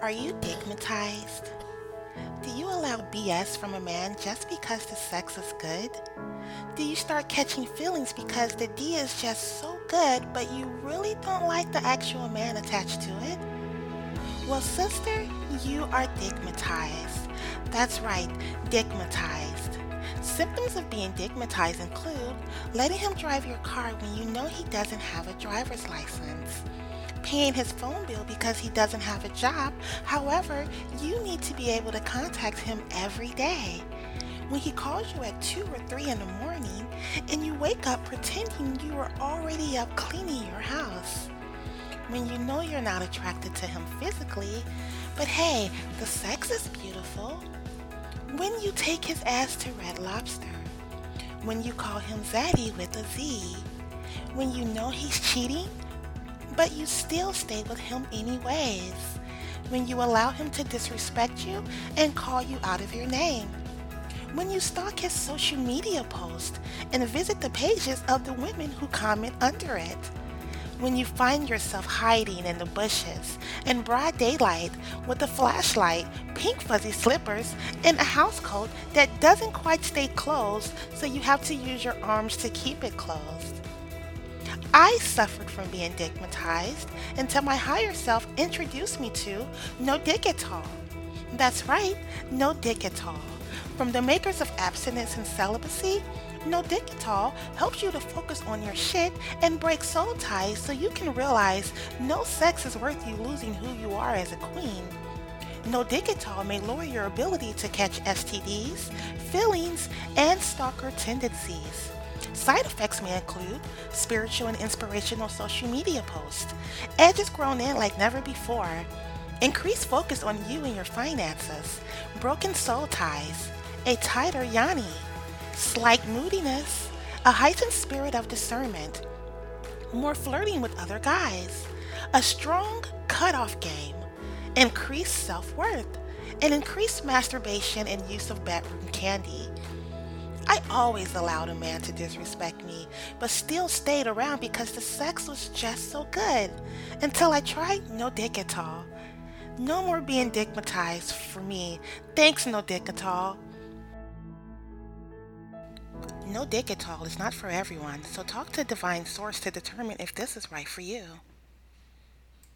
Are you dickmatized? Do you allow BS from a man just because the sex is good? Do you start catching feelings because the D is just so good, but you really don't like the actual man attached to it? Well, sister, you are dickmatized. That's right, dickmatized. Symptoms of being dickmatized include letting him drive your car when you know he doesn't have a driver's license paying his phone bill because he doesn't have a job. However, you need to be able to contact him every day. When he calls you at 2 or 3 in the morning and you wake up pretending you are already up cleaning your house. When you know you're not attracted to him physically, but hey, the sex is beautiful. When you take his ass to Red Lobster. When you call him Zaddy with a Z. When you know he's cheating but you still stay with him anyways when you allow him to disrespect you and call you out of your name. When you stalk his social media post and visit the pages of the women who comment under it. When you find yourself hiding in the bushes in broad daylight with a flashlight, pink fuzzy slippers, and a house coat that doesn't quite stay closed so you have to use your arms to keep it closed. I suffered from being dickmatized until my higher self introduced me to No Dick at All. That's right, No Dick at All. From the makers of abstinence and celibacy, No Dick at All helps you to focus on your shit and break soul ties so you can realize no sex is worth you losing who you are as a queen. No Dick at All may lower your ability to catch STDs, feelings, and stalker tendencies. Side effects may include spiritual and inspirational social media posts, edges grown in like never before, increased focus on you and your finances, broken soul ties, a tighter yoni, slight moodiness, a heightened spirit of discernment, more flirting with other guys, a strong cutoff game, increased self worth, and increased masturbation and use of bedroom candy. I always allowed a man to disrespect me, but still stayed around because the sex was just so good. Until I tried no dick at all. No more being dickmatized for me. Thanks, no dick at all. No dick at all is not for everyone, so talk to Divine Source to determine if this is right for you.